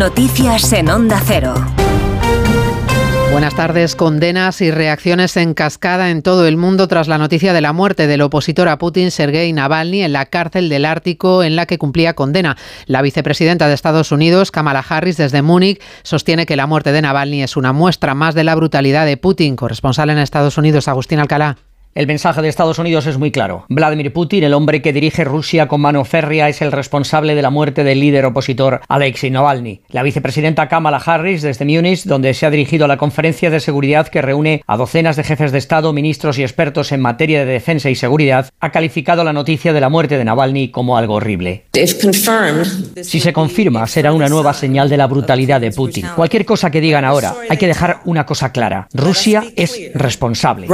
Noticias en Onda Cero. Buenas tardes. Condenas y reacciones en cascada en todo el mundo tras la noticia de la muerte del opositor a Putin, Sergei Navalny, en la cárcel del Ártico en la que cumplía condena. La vicepresidenta de Estados Unidos, Kamala Harris, desde Múnich, sostiene que la muerte de Navalny es una muestra más de la brutalidad de Putin. Corresponsal en Estados Unidos, Agustín Alcalá. El mensaje de Estados Unidos es muy claro. Vladimir Putin, el hombre que dirige Rusia con mano férrea, es el responsable de la muerte del líder opositor Alexei Navalny. La vicepresidenta Kamala Harris, desde Múnich, donde se ha dirigido a la conferencia de seguridad que reúne a docenas de jefes de Estado, ministros y expertos en materia de defensa y seguridad, ha calificado la noticia de la muerte de Navalny como algo horrible. Si se confirma, será una nueva señal de la brutalidad de Putin. Cualquier cosa que digan ahora, hay que dejar una cosa clara. Rusia es responsable.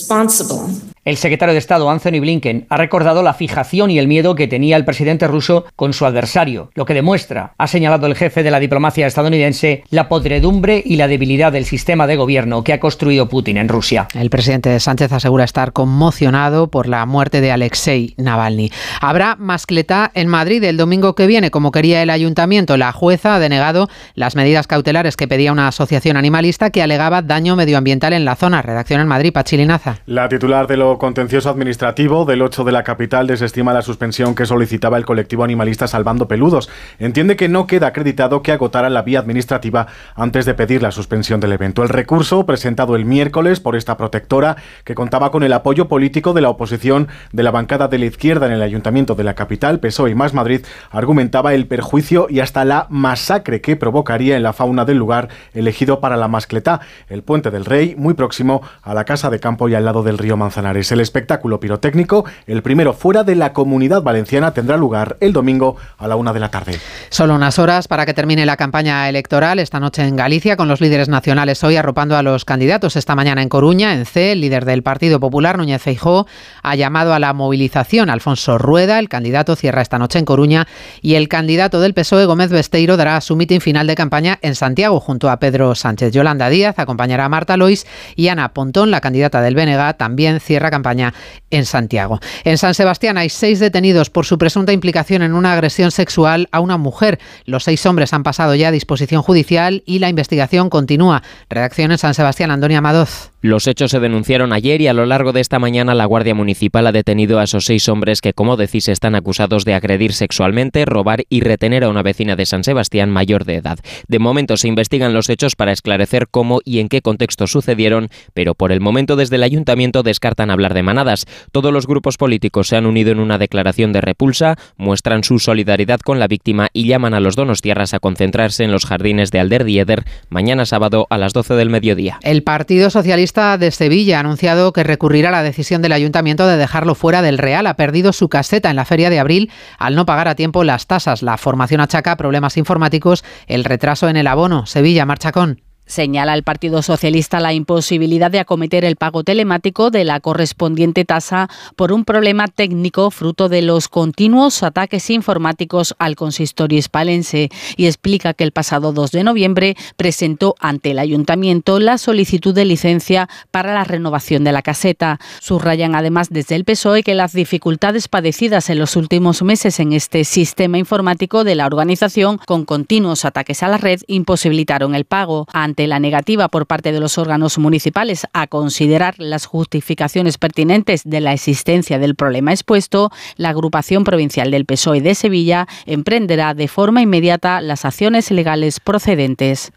responsible. El secretario de Estado Anthony Blinken ha recordado la fijación y el miedo que tenía el presidente ruso con su adversario, lo que demuestra, ha señalado el jefe de la diplomacia estadounidense, la podredumbre y la debilidad del sistema de gobierno que ha construido Putin en Rusia. El presidente Sánchez asegura estar conmocionado por la muerte de Alexei Navalny. Habrá mascleta en Madrid el domingo que viene, como quería el ayuntamiento. La jueza ha denegado las medidas cautelares que pedía una asociación animalista que alegaba daño medioambiental en la zona. Redacción en Madrid, Pachilinaza. La titular de contencioso administrativo del 8 de la capital desestima la suspensión que solicitaba el colectivo animalista Salvando Peludos. Entiende que no queda acreditado que agotara la vía administrativa antes de pedir la suspensión del evento. El recurso, presentado el miércoles por esta protectora, que contaba con el apoyo político de la oposición de la bancada de la izquierda en el ayuntamiento de la capital, PSOE y Más Madrid, argumentaba el perjuicio y hasta la masacre que provocaría en la fauna del lugar elegido para la mascletá, el puente del Rey, muy próximo a la casa de campo y al lado del río Manzanares. El espectáculo pirotécnico, el primero fuera de la comunidad valenciana, tendrá lugar el domingo a la una de la tarde. Solo unas horas para que termine la campaña electoral esta noche en Galicia, con los líderes nacionales hoy arropando a los candidatos. Esta mañana en Coruña, en C, el líder del Partido Popular, Núñez Feijó, ha llamado a la movilización. Alfonso Rueda, el candidato, cierra esta noche en Coruña y el candidato del PSOE, Gómez Besteiro, dará su mitin final de campaña en Santiago junto a Pedro Sánchez. Yolanda Díaz acompañará a Marta Lois y Ana Pontón, la candidata del BNG, también cierra campaña en Santiago. En San Sebastián hay seis detenidos por su presunta implicación en una agresión sexual a una mujer. Los seis hombres han pasado ya a disposición judicial y la investigación continúa. Redacción en San Sebastián, Antonia Madoz. Los hechos se denunciaron ayer y a lo largo de esta mañana la Guardia Municipal ha detenido a esos seis hombres que, como decís, están acusados de agredir sexualmente, robar y retener a una vecina de San Sebastián mayor de edad. De momento se investigan los hechos para esclarecer cómo y en qué contexto sucedieron, pero por el momento desde el ayuntamiento descartan hablar de manadas. Todos los grupos políticos se han unido en una declaración de repulsa, muestran su solidaridad con la víctima y llaman a los donostiarras a concentrarse en los jardines de Alder Dieder mañana sábado a las 12 del mediodía. El Partido Socialista de Sevilla ha anunciado que recurrirá a la decisión del ayuntamiento de dejarlo fuera del Real. Ha perdido su caseta en la feria de abril al no pagar a tiempo las tasas. La formación achaca problemas informáticos, el retraso en el abono. Sevilla, marcha con. Señala el Partido Socialista la imposibilidad de acometer el pago telemático de la correspondiente tasa por un problema técnico fruto de los continuos ataques informáticos al consistorio hispalense y explica que el pasado 2 de noviembre presentó ante el ayuntamiento la solicitud de licencia para la renovación de la caseta. Subrayan además desde el PSOE que las dificultades padecidas en los últimos meses en este sistema informático de la organización con continuos ataques a la red imposibilitaron el pago. Ante la negativa por parte de los órganos municipales a considerar las justificaciones pertinentes de la existencia del problema expuesto, la agrupación provincial del PSOE de Sevilla emprenderá de forma inmediata las acciones legales procedentes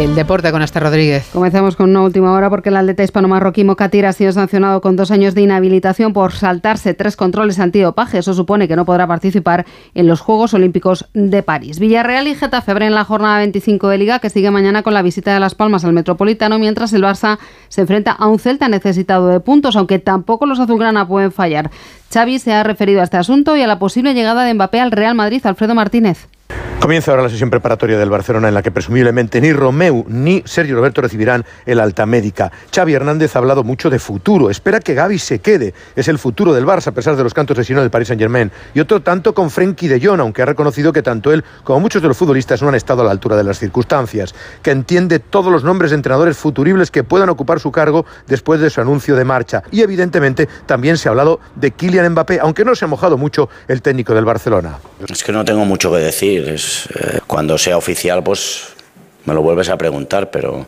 el deporte con este Rodríguez. Comenzamos con una última hora porque el atleta hispano-marroquí Mokatir ha sido sancionado con dos años de inhabilitación por saltarse tres controles antidopaje. Eso supone que no podrá participar en los Juegos Olímpicos de París. Villarreal y Getafe en la jornada 25 de Liga que sigue mañana con la visita de Las Palmas al Metropolitano mientras el Barça se enfrenta a un Celta necesitado de puntos, aunque tampoco los azulgrana pueden fallar. Xavi se ha referido a este asunto y a la posible llegada de Mbappé al Real Madrid. Alfredo Martínez. Comienza ahora la sesión preparatoria del Barcelona en la que presumiblemente ni Romeu ni Sergio Roberto recibirán el alta médica. Xavi Hernández ha hablado mucho de futuro. Espera que Gaby se quede. Es el futuro del Barça a pesar de los cantos de sino del Paris Saint-Germain. Y otro tanto con Frenkie de Jong, aunque ha reconocido que tanto él como muchos de los futbolistas no han estado a la altura de las circunstancias. Que entiende todos los nombres de entrenadores futuribles que puedan ocupar su cargo después de su anuncio de marcha. Y evidentemente también se ha hablado de Kylian Mbappé, aunque no se ha mojado mucho el técnico del Barcelona. Es que no tengo mucho que decir. Eh, cuando sea oficial, pues me lo vuelves a preguntar, pero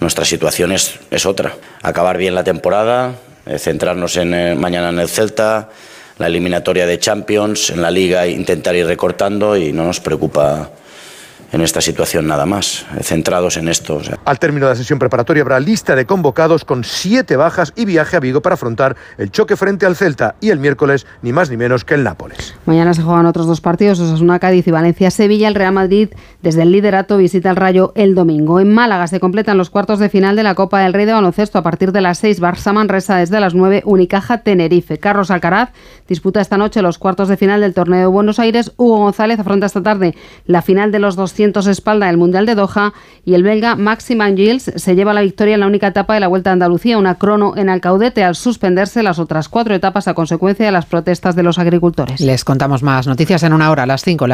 nuestra situación es, es otra. Acabar bien la temporada, eh, centrarnos en, eh, mañana en el Celta, la eliminatoria de Champions, en la liga intentar ir recortando y no nos preocupa en esta situación nada más, centrados en esto. Al término de la sesión preparatoria habrá lista de convocados con siete bajas y viaje a Vigo para afrontar el choque frente al Celta y el miércoles ni más ni menos que el Nápoles. Mañana se juegan otros dos partidos, Osasuna, Cádiz y Valencia-Sevilla. El Real Madrid desde el liderato visita el Rayo el domingo. En Málaga se completan los cuartos de final de la Copa del Rey de Baloncesto a partir de las 6. Barça Manresa desde las 9. Unicaja Tenerife. Carlos Alcaraz disputa esta noche los cuartos de final del torneo de Buenos Aires. Hugo González afronta esta tarde la final de los 200 espalda del Mundial de Doha y el belga Maximan Gilles se lleva la victoria en la única etapa de la Vuelta a Andalucía, una crono en Alcaudete al suspenderse las otras cuatro etapas a consecuencia de las protestas de los agricultores. Les contamos más noticias en una hora, a las 5.